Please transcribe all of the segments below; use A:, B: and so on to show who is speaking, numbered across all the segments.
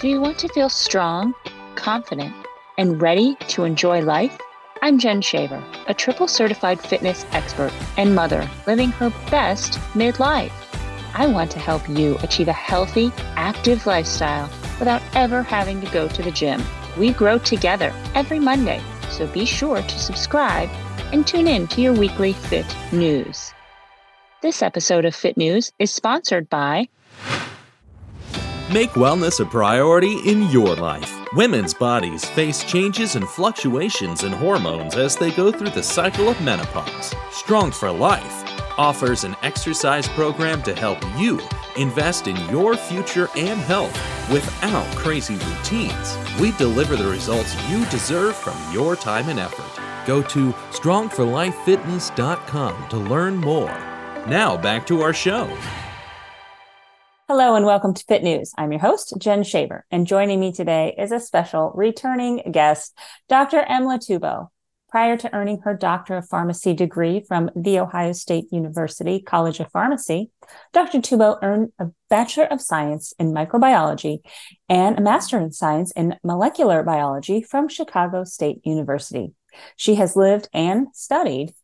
A: Do you want to feel strong, confident, and ready to enjoy life? I'm Jen Shaver, a triple certified fitness expert and mother living her best midlife. I want to help you achieve a healthy, active lifestyle without ever having to go to the gym. We grow together every Monday, so be sure to subscribe and tune in to your weekly Fit News. This episode of Fit News is sponsored by
B: Make wellness a priority in your life. Women's bodies face changes and fluctuations in hormones as they go through the cycle of menopause. Strong for Life offers an exercise program to help you invest in your future and health without crazy routines. We deliver the results you deserve from your time and effort. Go to strongforlifefitness.com to learn more. Now back to our show.
A: Hello and welcome to Fit News. I'm your host, Jen Shaver, and joining me today is a special returning guest, Dr. Emlah Tubuo. Prior to earning her Doctor of Pharmacy degree from The Ohio State University College of Pharmacy, Dr. Tubuo earned a Bachelor of Science in Microbiology and a Master in Science in Molecular Biology from Chicago State University. She has lived and studied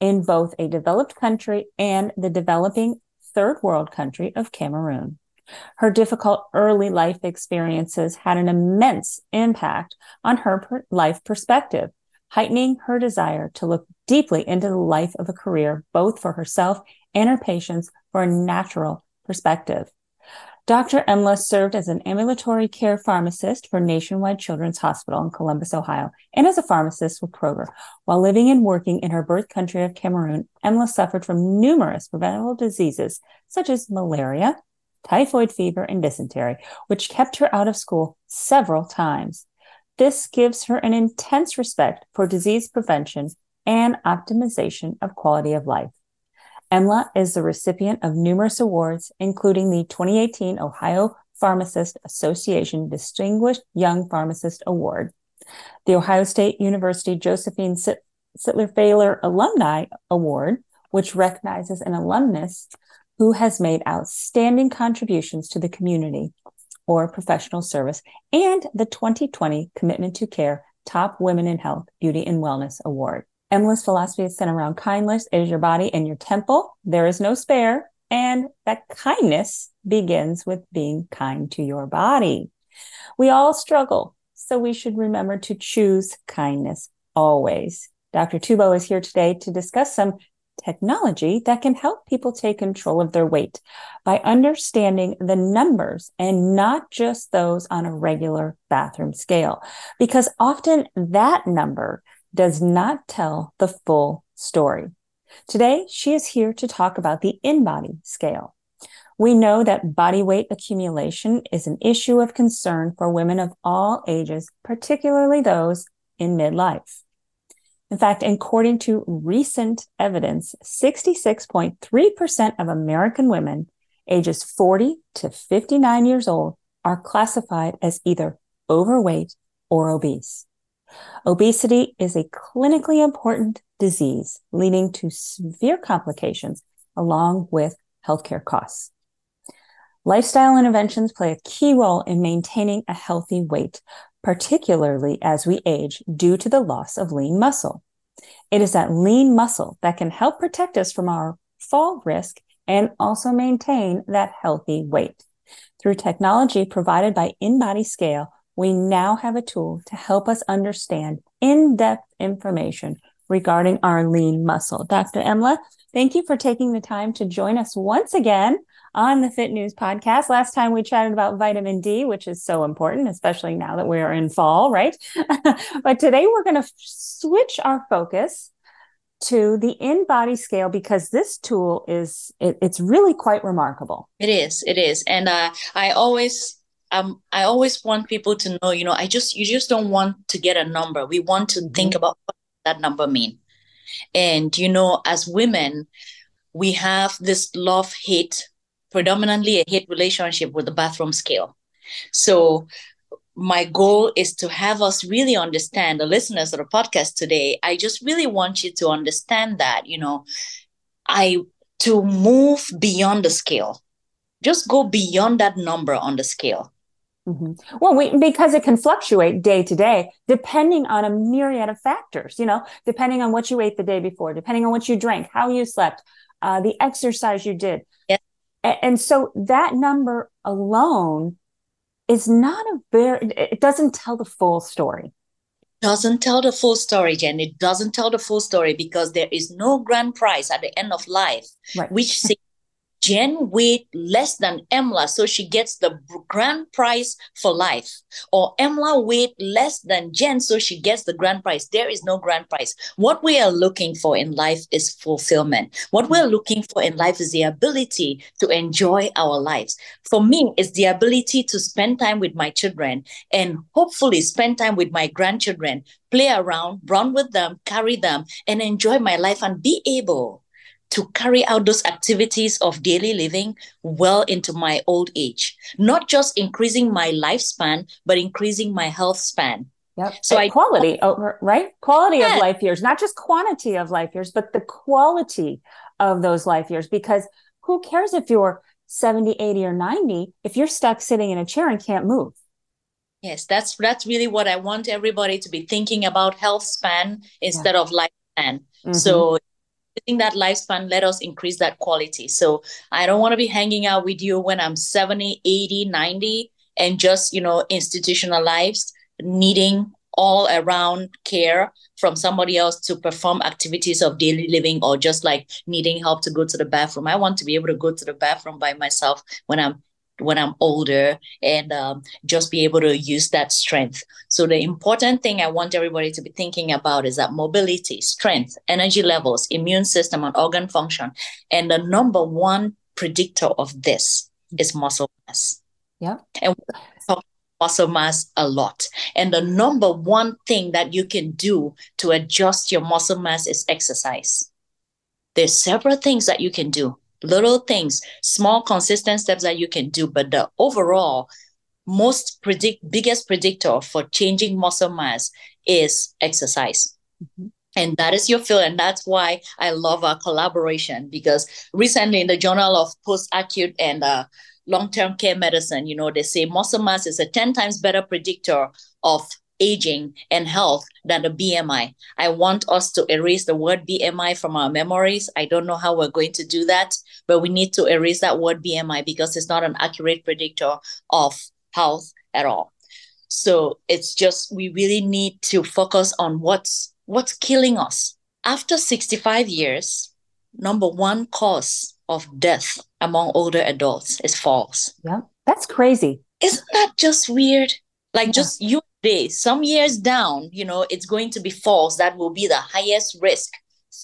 A: in both a developed country and the developing third world country of Cameroon. Her difficult early life experiences had an immense impact on her per- life perspective, heightening her desire to look deeply into the life of a career, both for herself and her patients, for a natural perspective. Dr. Emlah served as an ambulatory care pharmacist for Nationwide Children's Hospital in Columbus, Ohio, and as a pharmacist with Kroger. While living and working in her birth country of Cameroon, Emlah suffered from numerous preventable diseases such as malaria, typhoid fever, and dysentery, which kept her out of school several times. This gives her an intense respect for disease prevention and optimization of quality of life. Emlah is the recipient of numerous awards, including the 2018 Ohio Pharmacist Association Distinguished Young Pharmacist Award, the Ohio State University Josephine Sittler Failer Alumni Award, which recognizes an alumnus who has made outstanding contributions to the community or professional service, and the 2020 Commitment to Care Top Women in Health, Beauty and Wellness Award. Emlah's philosophy is centered around kindness. It is your body and your temple. There is no spare. And that kindness begins with being kind to your body. We all struggle, so we should remember to choose kindness always. Dr. Tubuo is here today to discuss some technology that can help people take control of their weight by understanding the numbers and not just those on a regular bathroom scale. Because often that number does not tell the full story. Today, she is here to talk about the InBody scale. We know that body weight accumulation is an issue of concern for women of all ages, particularly those in midlife. In fact, according to recent evidence, 66.3% of American women ages 40 to 59 years old are classified as either overweight or obese. Obesity is a clinically important disease leading to severe complications along with healthcare costs. Lifestyle interventions play a key role in maintaining a healthy weight, particularly as we age due to the loss of lean muscle. It is that lean muscle that can help protect us from our fall risk and also maintain that healthy weight. Through technology provided by InBody Scale, we now have a tool to help us understand in depth information regarding our lean muscle. Dr. Emlah, thank you for taking the time to join us once again on the Fit News podcast. Last time we chatted about vitamin D, which is so important, especially now that we are in fall, right? but today we're going to switch our focus to the InBody scale because this tool is it, it's really quite remarkable
C: it is it is and uh, i always um, I always want people to know, you know, I just you just don't want to get a number. We want to mm-hmm. think about what that number mean. And you know, as women, we have this love hate, predominantly a hate relationship with the bathroom scale. So my goal is to have us really understand the listeners of the podcast today. I just really want you to understand that, you know, I to move beyond the scale. Just go beyond that number on the scale
A: Mm-hmm. Well, we, because it can fluctuate day to day, depending on a myriad of factors, you know, depending on what you ate the day before, depending on what you drank, how you slept, uh, the exercise you did. A- and so that number alone is not a very, it doesn't tell the full story.
C: Doesn't tell the full story, Jen. It doesn't tell the full story because there is no grand prize at the end of life,
A: right.
C: which Jen weighed less than Emlah, so she gets the grand prize for life. Or Emlah weighed less than Jen, so she gets the grand prize. There is no grand prize. What we are looking for in life is fulfillment. What we're looking for in life is the ability to enjoy our lives. For me, it's the ability to spend time with my children and hopefully spend time with my grandchildren, play around, run with them, carry them, and enjoy my life and be able to carry out those activities of daily living well into my old age, not just increasing my lifespan, but increasing my health span.
A: Yep. So I, quality, oh, right? Quality yeah. of life years, not just quantity of life years, but the quality of those life years. Because who cares if you're 70, 80, or 90 if you're stuck sitting in a chair and can't move?
C: Yes, that's that's really what I want everybody to be thinking about health span instead yeah. of lifespan. Mm-hmm. So that lifespan let us increase that quality. So i don't want to be hanging out with you when i'm 70 80 90 and just you know institutionalized needing all around care from somebody else to perform activities of daily living or just like needing help to go to the bathroom. I want to be able to go to the bathroom by myself when i'm when I'm older and um, just be able to use that strength. So, the important thing I want everybody to be thinking about is that mobility, strength, energy levels, immune system, and organ function. And the number one predictor of this is muscle mass.
A: Yeah.
C: And talk muscle mass a lot. And the number one thing that you can do to adjust your muscle mass is exercise. There's several things that you can do little things, small, consistent steps that you can do. But the overall, most predict biggest predictor for changing muscle mass is exercise. Mm-hmm. And that is your field. And that's why I love our collaboration because recently in the Journal of Post Acute and uh, Long Term Care Medicine, you know, they say muscle mass is a 10 times better predictor of aging and health than the BMI. I want us to erase the word BMI from our memories. I don't know how we're going to do that, but we need to erase that word BMI because it's not an accurate predictor of health at all. So it's just we really need to focus on what's what's killing us. After 65 years, number one cause of death among older adults is falls.
A: Yeah. That's crazy.
C: Isn't that just weird? Like yeah. just you Some years down, you know, it's going to be false. That will be the highest risk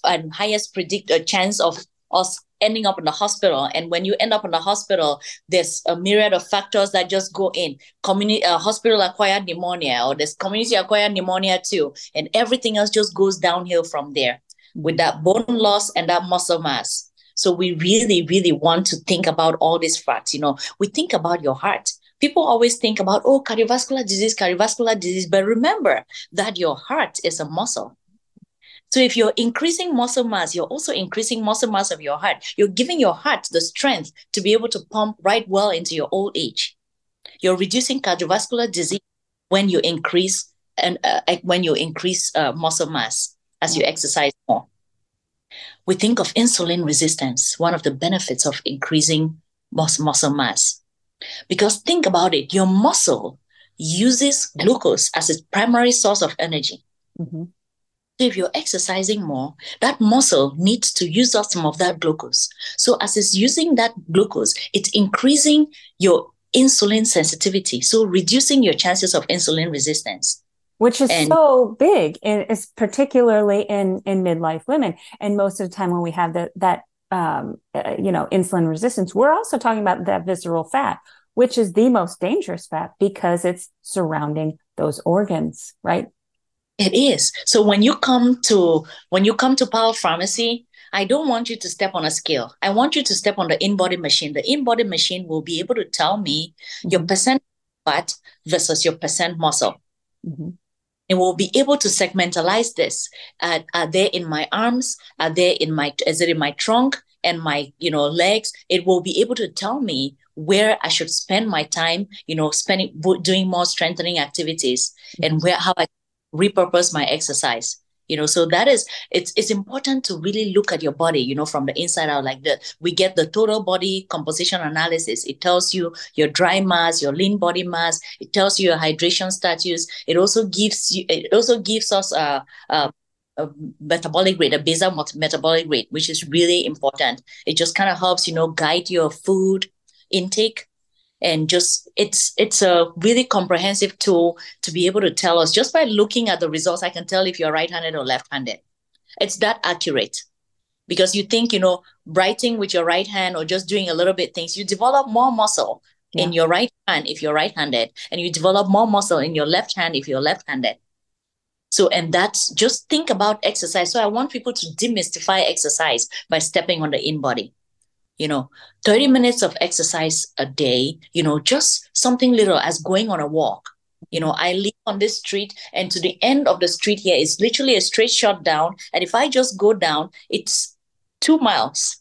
C: and highest predict a chance of us ending up in the hospital. And when you end up in the hospital, there's a myriad of factors that just go in. Community, uh, hospital acquired pneumonia, or there's community acquired pneumonia too, and everything else just goes downhill from there with that bone loss and that muscle mass. So we really, really want to think about all these facts. You know, we think about your heart people always think about, oh, cardiovascular disease, cardiovascular disease, but remember that your heart is a muscle. So if you're increasing muscle mass, you're also increasing muscle mass of your heart. You're giving your heart the strength to be able to pump right well into your old age. You're reducing cardiovascular disease when you increase and uh, when you increase uh, muscle mass as you exercise more. We think of insulin resistance, one of the benefits of increasing muscle mass. Because think about it, your muscle uses glucose as its primary source of energy. Mm-hmm. So if you're exercising more, that muscle needs to use up some of that glucose. So as it's using that glucose, it's increasing your insulin sensitivity, so reducing your chances of insulin resistance.
A: Which is and, so big, and it's particularly in in midlife women. And most of the time, when we have the, that um, uh, you know, insulin resistance, we're also talking about that visceral fat, which is the most dangerous fat because it's surrounding those organs, right?
C: It is. So when you come to when you come to Powell Pharmacy, I don't want you to step on a scale. I want you to step on the InBody machine. The InBody machine will be able to tell me mm-hmm. your percent fat versus your percent muscle. Mm-hmm. It will be able to segmentalize this. Uh, are they in my arms? Are they in my? Is it in my trunk? And my you know legs it will be able to tell me where I should spend my time, you know, spending doing more strengthening activities mm-hmm. and where how I repurpose my exercise you know. So that is it's it's important to really look at your body you know from the inside out like that we get the total body composition analysis. It tells you your dry mass your lean body mass. It tells you your hydration status. It also gives you it also gives us a, a, a metabolic rate a basal metabolic rate which is really important. It just kind of helps you know guide your food intake and just it's it's a really comprehensive tool to be able to tell us. Just by looking at the results i can tell if you're right-handed or left-handed. It's that accurate because you think you know writing with your right hand or just doing a little bit things you develop more muscle yeah. in your right hand if you're right-handed and you develop more muscle in your left hand if you're left-handed so and that's just think about exercise. So i want people to demystify exercise by stepping on the InBody. You know 30 minutes of exercise a day you know just something little as going on a walk. You know i live on this street and to the end of the street here is literally a straight shot down. And if i just go down it's two miles.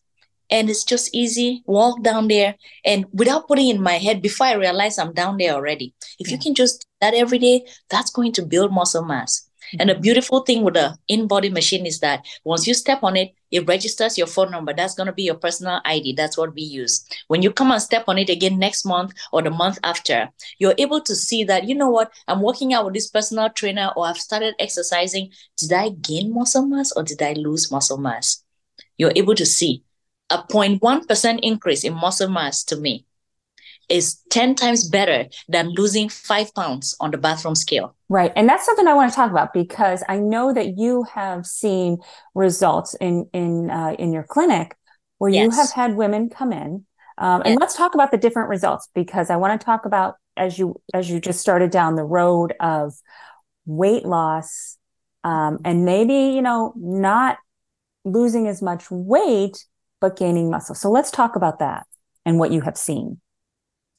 C: And it's just easy walk down there. And without putting in my head before i realize i'm down there already if yeah. you hmm. can just do that every day that's going to build muscle mass and the beautiful thing with the InBody machine is that once you step on it, it registers your phone number. That's going to be your personal ID. That's what we use. When you come and step on it again next month or the month after, you're able to see that, you know what, I'm working out with this personal trainer or I've started exercising. Did I gain muscle mass or did I lose muscle mass? You're able to see a 0.1% increase in muscle mass to me is 10 times better than losing five pounds on the bathroom scale.
A: Right. And that's something I want to talk about because I know that you have seen results in, in, uh, in your clinic where yes. you have had women come in. Um, and yes. let's talk about the different results because I want to talk about as you, as you just started down the road of weight loss, um, and maybe, you know, not losing as much weight, but gaining muscle. So let's talk about that and what you have seen.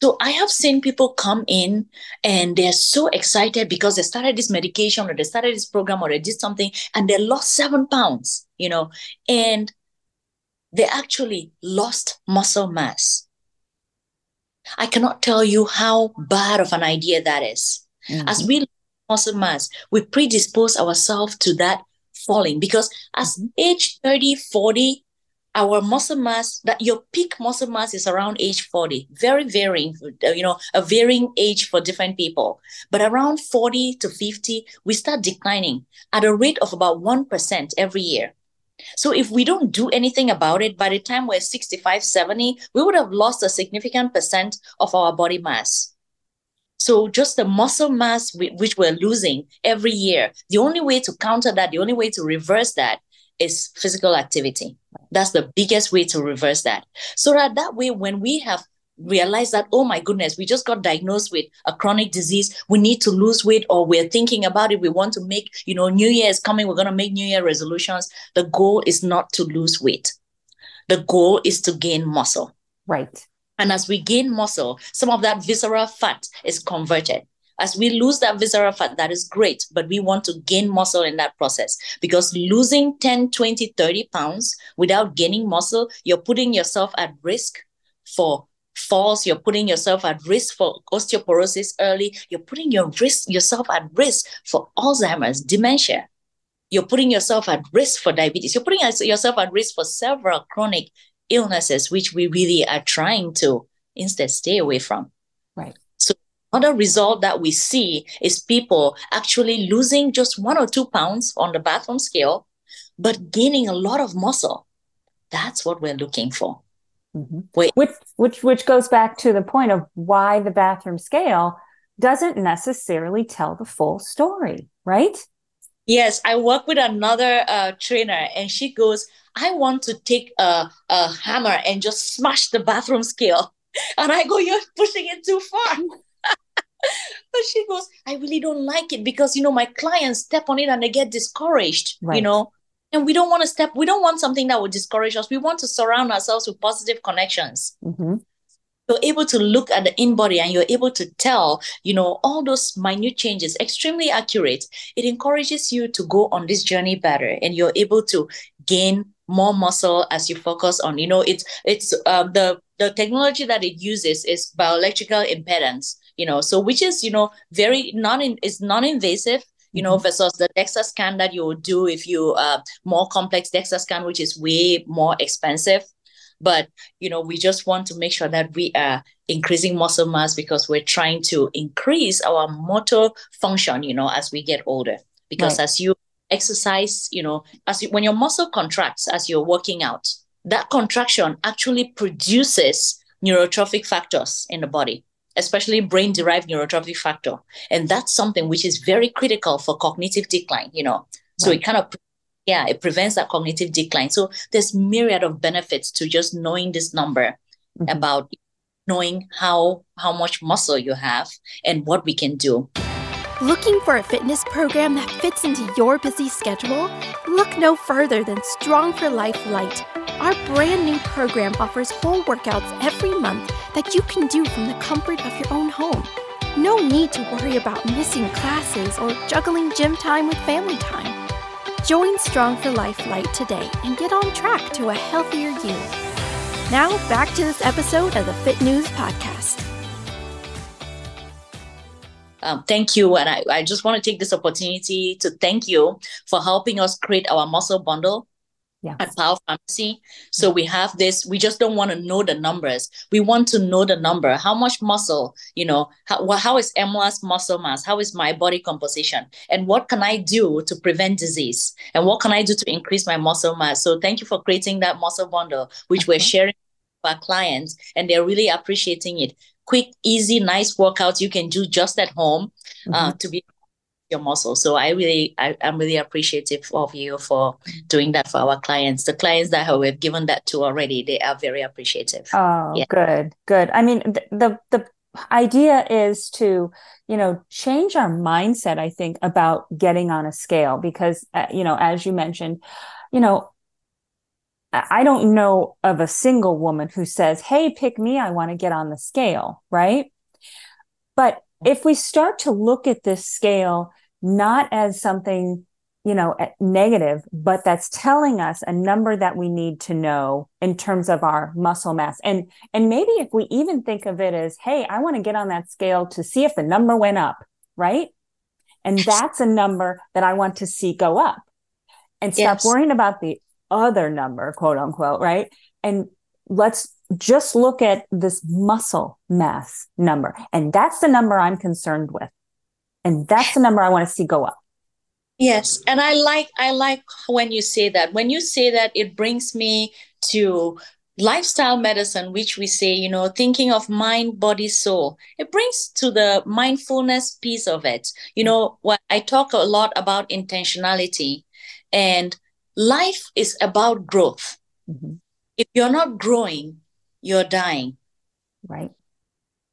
C: So I have seen people come in and they're so excited because they started this medication or they started this program or they did something and they lost seven pounds, you know, and they actually lost muscle mass. I cannot tell you how bad of an idea that is. Mm-hmm. As we lose muscle mass, we predispose ourselves to that falling because as mm-hmm. age 30, 40, our muscle mass that your peak muscle mass is around age 40 very varying uh, you know a varying age for different people. But around 40 to 50 we start declining at a rate of about 1% every year. So if we don't do anything about it by the time we're 65 70 we would have lost a significant percent of our body mass. So just the muscle mass which we're losing every year the only way to counter that the only way to reverse that is physical activity. That's the biggest way to reverse that. So that that way, when we have realized that, oh my goodness, we just got diagnosed with a chronic disease, we need to lose weight, or we're thinking about it, we want to make, you know, New Year is coming, we're going to make New Year resolutions. The goal is not to lose weight. The goal is to gain muscle.
A: Right.
C: And as we gain muscle, some of that visceral fat is converted. As we lose that visceral fat, that is great, but we want to gain muscle in that process. Because losing 10, 20, 30 pounds without gaining muscle, you're putting yourself at risk for falls you're putting yourself at risk for osteoporosis early you're putting your risk yourself at risk for alzheimer's dementia. You're putting yourself at risk for diabetes. You're putting yourself at risk for several chronic illnesses which we really are trying to instead stay away from.
A: Right
C: Another result that we see is people actually losing just one or two pounds on the bathroom scale, but gaining a lot of muscle. That's what we're looking for.
A: Mm-hmm. Which, which, which goes back to the point of why the bathroom scale doesn't necessarily tell the full story, right?
C: Yes, I work with another uh, trainer, and she goes, "I want to take a, a hammer and just smash the bathroom scale," and I go, "You're pushing it too far." but she goes, I really don't like it because you know my clients step on it and they get discouraged, right. you know. And we don't want to step, we don't want something that would discourage us. We want to surround ourselves with positive connections. Mm-hmm. You're able to look at the InBody and you're able to tell, you know, all those minute changes, extremely accurate. It encourages you to go on this journey better and you're able to gain more muscle as you focus on you know it's it's uh, the the technology that it uses is bioelectrical impedance you know so which is you know very non is non-invasive you know, mm-hmm. versus the DEXA scan that you would do if you uh more complex DEXA scan, which is way more expensive. But you know, we just want to make sure that we are increasing muscle mass because we're trying to increase our motor function, you know, as we get older. Because right. as you exercise, you know, as you, when your muscle contracts as you're working out, that contraction actually produces neurotrophic factors in the body especially brain derived neurotrophic factor. And that's something which is very critical for cognitive decline, you know. So right. it kind of yeah, it prevents that cognitive decline. So there's myriad of benefits to just knowing this number mm-hmm. about knowing how how much muscle you have and what we can do.
D: Looking for a fitness program that fits into your busy schedule? Look no further than Strong for Life Lite. Our brand new program offers whole workouts every month that you can do from the comfort of your own home. No need to worry about missing classes or juggling gym time with family time. Join Strong for Life Lite today and get on track to a healthier you. Now, back to this episode of the Fit News Podcast.
C: Um, thank you. And I, I just want to take this opportunity to thank you for helping us create our muscle bundle yes. at Powell Pharmacy. So we have this, we just don't want to know the numbers. We want to know the number. How much muscle, you know, how, how is Emlah's muscle mass? How is my body composition? And what can I do to prevent disease? And what can I do to increase my muscle mass? So thank you for creating that muscle bundle, which okay. we're sharing with our clients, and they're really appreciating it quick, easy, nice workouts you can do just at home uh, mm-hmm. to be your muscle. So I really, I, am really appreciative of you for doing that for our clients. The clients that we've given that to already, they are very appreciative.
A: Oh, yeah. good, good. I mean, the, the, the idea is to you know change our mindset i think about getting on a scale because uh, you know as you mentioned you know I don't know of a single woman who says, Hey, pick me. I want to get on the scale. Right. But if we start to look at this scale not as something, you know, negative, but that's telling us a number that we need to know in terms of our muscle mass. And, and maybe if we even think of it as, Hey, I want to get on that scale to see if the number went up. Right. And that's a number that I want to see go up and stop yes. worrying about the other number, quote unquote, right? And let's just look at this muscle mass number. And that's the number I'm concerned with. And that's the number I want to see go up.
C: Yes. And I like I like when you say that. When you say that, it brings me to lifestyle medicine, which we say, you know, thinking of mind, body, soul. It brings to the mindfulness piece of it. You know, what I talk a lot about intentionality and life is about growth. Mm-hmm. If you're not growing, you're dying.
A: Right.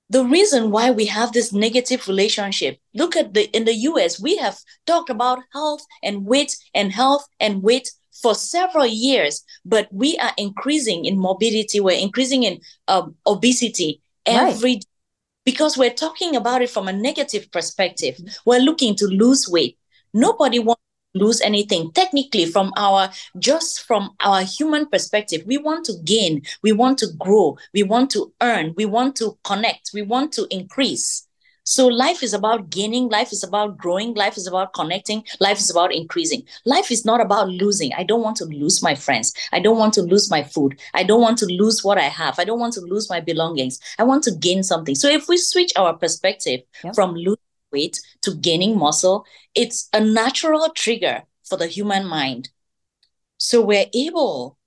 C: The reason why we have this negative relationship, look at the in the US, we have talked about health and weight and health and weight for several years, but we are increasing in morbidity, we're increasing in um, obesity every right. because we're talking about it from a negative perspective. Mm-hmm. We're looking to lose weight. Nobody wants lose anything technically from our just from our human perspective we want to gain we want to grow we want to earn we want to connect we want to increase so life is about gaining life is about growing life is about connecting life is about increasing life is not about losing i don't want to lose my friends i don't want to lose my food i don't want to lose what i have i don't want to lose my belongings i want to gain something so if we switch our perspective yep. from losing weight to gaining muscle, it's a natural trigger for the human mind. So we're able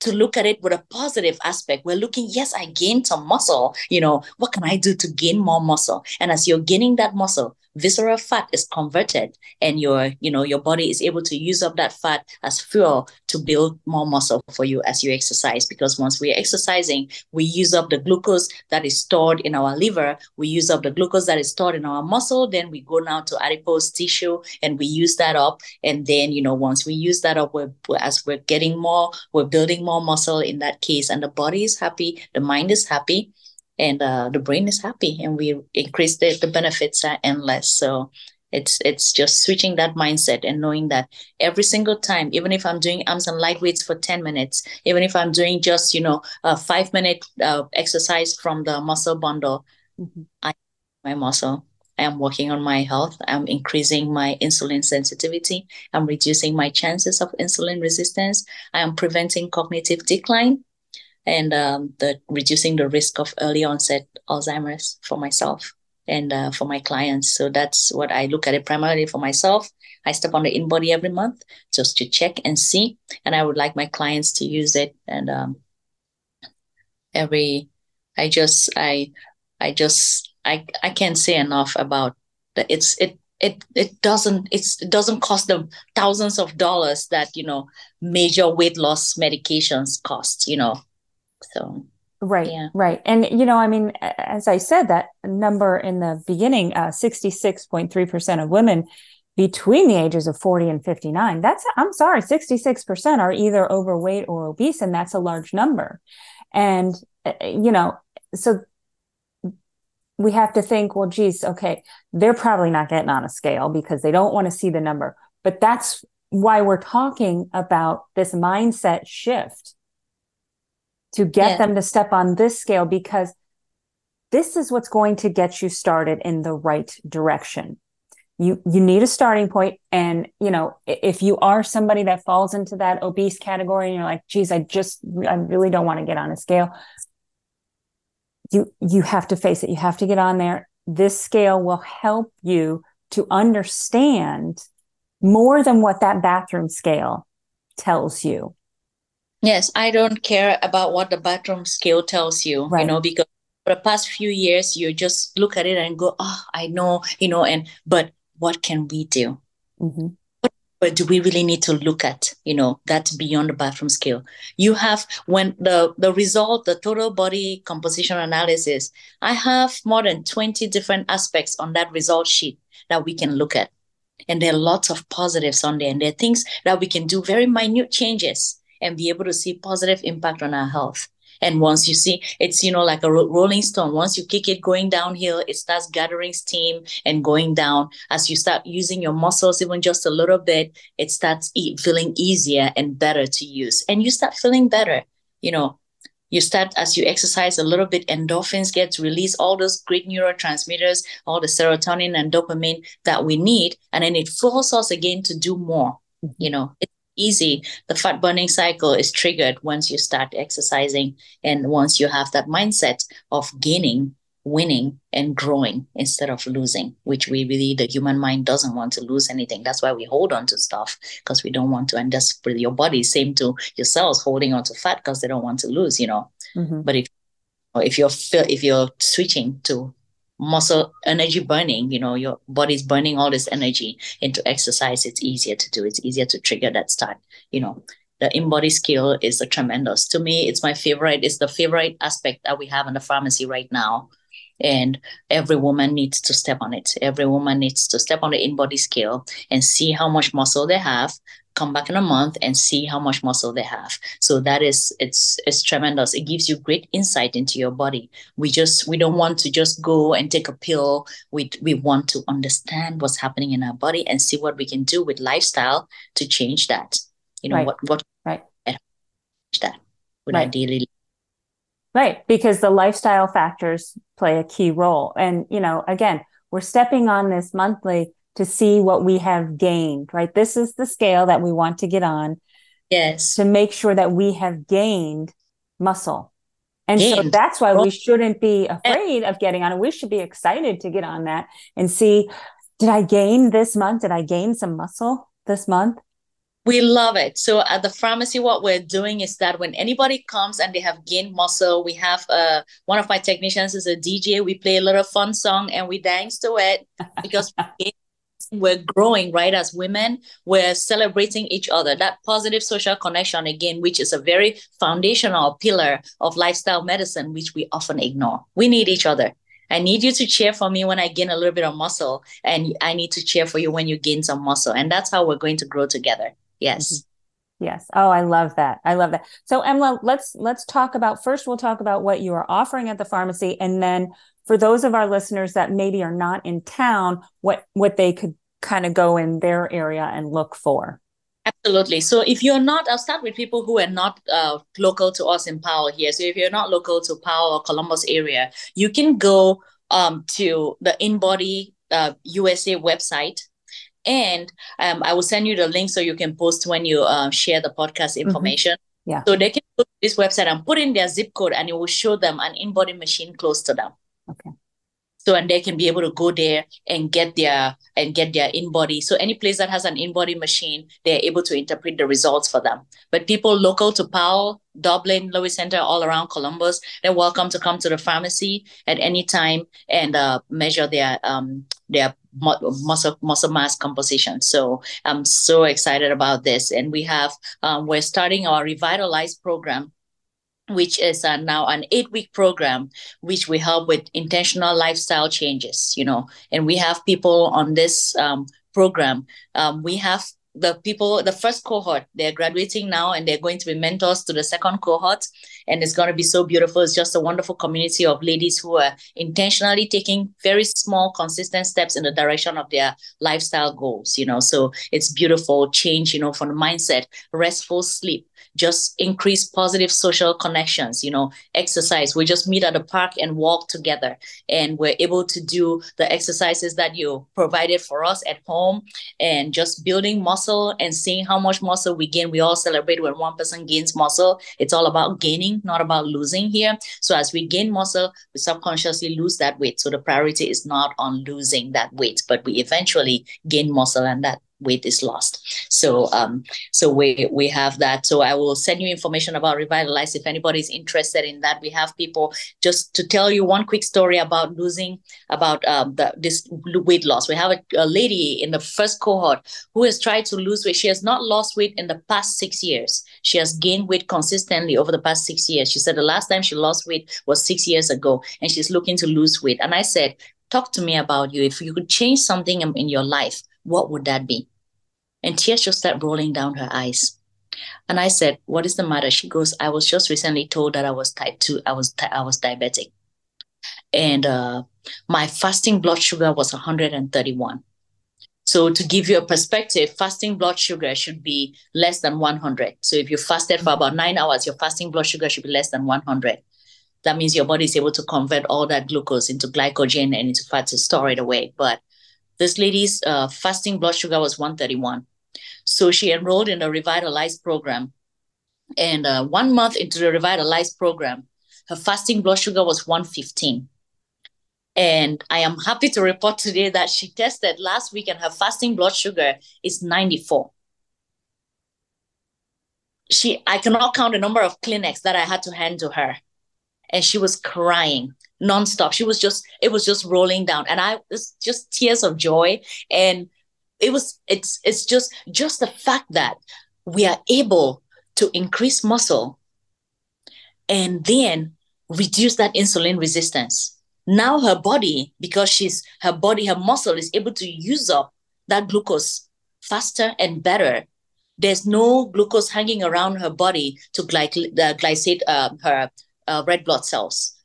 C: to look at it with a positive aspect. We're looking, yes, I gained some muscle. You know, what can I do to gain more muscle? And as you're gaining that muscle, visceral fat is converted and your you know your body is able to use up that fat as fuel to build more muscle for you as you exercise. Because once we're exercising we use up the glucose that is stored in our liver we use up the glucose that is stored in our muscle then we go now to adipose tissue and we use that up. And then you know once we use that up we're, as we're getting more we're building more muscle in that case. And the body is happy the mind is happy and uh, the brain is happy and we increase the, the benefits are endless so it's it's just switching that mindset and knowing that every single time even if i'm doing arms and light weights for 10 minutes even if i'm doing just you know a five minute uh, exercise from the muscle bundle mm-hmm. i my muscle I am working on my health. I'm increasing my insulin sensitivity. I'm reducing my chances of insulin resistance. I am preventing cognitive decline and um, the reducing the risk of early onset Alzheimer's for myself and uh, for my clients. So that's what I look at it primarily for myself. I step on the InBody every month just to check and see, and I would like my clients to use it. And um, every, I just, I, I just, I, I can't say enough about that. It's it it it doesn't it's it doesn't cost them thousands of dollars that you know major weight loss medications cost you know so
A: Right, yeah. right. And, you know, I mean, as I said, that number in the beginning, uh, 66.3% of women between the ages of 40 and 59, that's, I'm sorry, 66% are either overweight or obese, and that's a large number. And, uh, you know, so we have to think, well, geez, okay, they're probably not getting on a scale because they don't want to see the number. But that's why we're talking about this mindset shift to get yeah. them to step on this scale because this is what's going to get you started in the right direction. You you need a starting point and you know if you are somebody that falls into that obese category and you're like geez I just I really don't want to get on a scale you you have to face it you have to get on there this scale will help you to understand more than what that bathroom scale tells you
C: Yes, I don't care about what the bathroom scale tells you, right. you know, because for the past few years, you just look at it and go, oh, I know, you know, and but what can we do? Mm-hmm. But do we really need to look at, you know, that's beyond the bathroom scale? You have when the the result, the total body composition analysis, I have more than 20 different aspects on that result sheet that we can look at. And there are lots of positives on there. And there are things that we can do, very minute changes and be able to see positive impact on our health. And once you see, it's, you know, like a ro- rolling stone. Once you kick it going downhill, it starts gathering steam and going down. As you start using your muscles, even just a little bit, it starts e- feeling easier and better to use. And you start feeling better. You know, you start as you exercise a little bit, endorphins get released, all those great neurotransmitters, all the serotonin and dopamine that we need. And then it forces us again to do more. Mm-hmm. You know, it easy. The fat burning cycle is triggered once you start exercising and once you have that mindset of gaining, winning, and growing instead of losing, which we really, the human mind doesn't want to lose anything. That's why we hold on to stuff because we don't want to. And that's for your body, same to your cells holding on to fat because they don't want to lose, you know. Mm-hmm. But if if you're if you're switching to muscle energy burning you know your body's burning all this energy into exercise. It's easier to do. It's easier to trigger that start you know. The InBody skill is a tremendous. To me it's my favorite. It's the favorite aspect that we have in the pharmacy right now. And every woman needs to step on it. Every woman needs to step on the InBody scale and see how much muscle they have come back in a month and see how much muscle they have. So that is it's it's tremendous. It gives you great insight into your body. We just we don't want to just go and take a pill. We we want to understand what's happening in our body and see what we can do with lifestyle to change that. You know right. what what
A: right.
C: That with right. daily
A: right. Because the lifestyle factors play a key role. And you know again we're stepping on this monthly to see what we have gained, right? This is the scale that we want to get on.
C: Yes.
A: To make sure that we have gained muscle. And gained. so that's why we shouldn't be afraid of getting on it. We should be excited to get on that and see did I gain this month? Did I gain some muscle this month?
C: We love it. So at the pharmacy, what we're doing is that when anybody comes and they have gained muscle, we have uh, one of my technicians is a DJ. We play a little fun song and we dance to it because we're growing right as women we're celebrating each other that positive social connection again which is a very foundational pillar of lifestyle medicine which we often ignore we need each other I need you to cheer for me when I gain a little bit of muscle, and I need to cheer for you when you gain some muscle. And that's how we're going to grow together. Yes.
A: Mm-hmm. Yes. Oh, I love that. I love that. So Emma, let's let's talk about first we'll talk about what you are offering at the pharmacy and then for those of our listeners that maybe are not in town, what what they could kind of go in their area and look for?
C: Absolutely. So if you're not, I'll start with people who are not uh, local to us in Powell here. So if you're not local to Powell or Columbus area, you can go um, to the InBody uh, USA website. And um, I will send you the link so you can post when you uh, share the podcast mm-hmm. information.
A: Mm-hmm. Yeah.
C: So they can go to this website and put in their zip code and it will show them an InBody machine close to them.
A: Okay
C: so and they can be able to go there and get their and get their InBody so any place that has an InBody machine they're able to interpret the results for them. But people local to powell dublin lewis center all around columbus they're welcome to come to the pharmacy at any time and uh, measure their um their muscle muscle mass composition. So i'm so excited about this. And we have um, we're starting our revitalized program which is uh, now an eight week program which we help with intentional lifestyle changes you know. And we have people on this um, program. Um, we have the people the first cohort they're graduating now and they're going to be mentors to the second cohort and it's going to be so beautiful. It's just a wonderful community of ladies who are intentionally taking very small consistent steps in the direction of their lifestyle goals you know? So it's beautiful change you know from the mindset restful sleep just increase positive social connections you know? Exercise. We just meet at the park and walk together. And we're able to do the exercises that you provided for us at home. And just building muscle and seeing how much muscle we gain. We all celebrate when one person gains muscle. It's all about gaining not about losing here. So as we gain muscle we subconsciously lose that weight. So the priority is not on losing that weight but we eventually gain muscle and that weight is lost. So um, so we we have that. So I will send you information about Revitalize if anybody's interested in that. We have people just to tell you one quick story about losing about um, the this weight loss. We have a, a lady in the first cohort who has tried to lose weight. She has not lost weight in the past six years. She has gained weight consistently over the past six years. She said the last time she lost weight was six years ago, and she's looking to lose weight. And I said, talk to me about you. If you could change something in, in your life, what would that be? And tears just start rolling down her eyes. And I said, "What is the matter?" She goes, "I was just recently told that I was type two. I was I was diabetic, and uh, my fasting blood sugar was 131. So to give you a perspective, fasting blood sugar should be less than 100. So if you fasted for about nine hours, your fasting blood sugar should be less than 100. That means your body is able to convert all that glucose into glycogen and into fat to store it away. But this lady's uh, fasting blood sugar was 131. So she enrolled in the revitalized program. And uh, one month into the revitalized program, her fasting blood sugar was 115. And I am happy to report today that she tested last week and her fasting blood sugar is 94. She, I cannot count the number of Kleenex that I had to hand to her. And she was crying nonstop. She was just, it was just rolling down. And I was just tears of joy. And it was it's it's just just the fact that we are able to increase muscle and then reduce that insulin resistance now her body because she's her body her muscle is able to use up that glucose faster and better there's no glucose hanging around her body to glyc- uh, glycate uh, her uh, red blood cells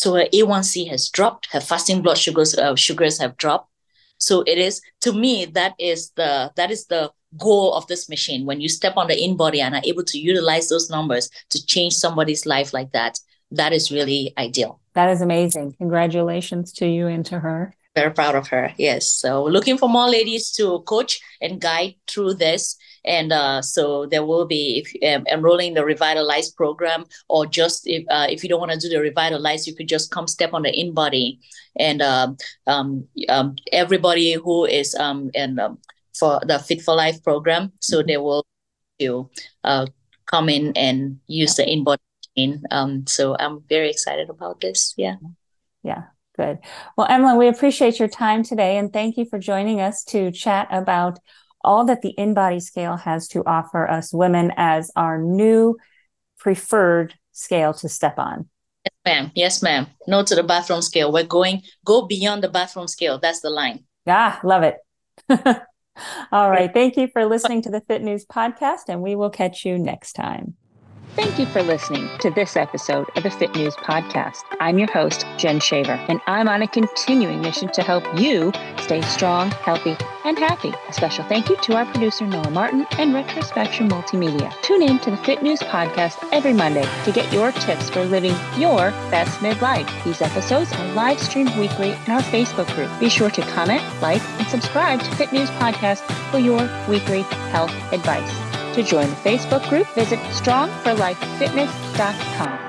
C: so her a1c has dropped her fasting blood sugars uh, sugars have dropped so it is to me that is the that is the goal of this machine. When you step on the InBody and are able to utilize those numbers to change somebody's life like that, that is really ideal.
A: That is amazing. Congratulations to you and to her.
C: Very proud of her. Yes. So looking for more ladies to coach and guide through this and uh, so there will be if um, enrolling the revitalize program or just if, uh, if you don't want to do the revitalize you could just come step on the InBody, and uh, um, um, everybody who is um, and um, for the fit for life program so mm-hmm. they will you uh, come in and use the InBody. um, so i'm very excited about this yeah
A: yeah good well emily we appreciate your time today and thank you for joining us to chat about all that the InBody scale has to offer us women as our new preferred scale to step on.
C: Yes, ma'am. Yes, ma'am. No to the bathroom scale. We're going go beyond the bathroom scale. That's the line.
A: Ah, love it. all right. Thank you for listening to the Fit News podcast, and we will catch you next time. Thank you for listening to this episode of the Fit News Podcast. I'm your host, Jen Shaver, and I'm on a continuing mission to help you stay strong, healthy, and happy. A special thank you to our producer, Noah Martin, and Retrospection Multimedia. Tune in to the Fit News Podcast every Monday to get your tips for living your best midlife. These episodes are live streamed weekly in our Facebook group. Be sure to comment, like, and subscribe to Fit News Podcast for your weekly health advice. To join the Facebook group, visit strongforlifefitness.com.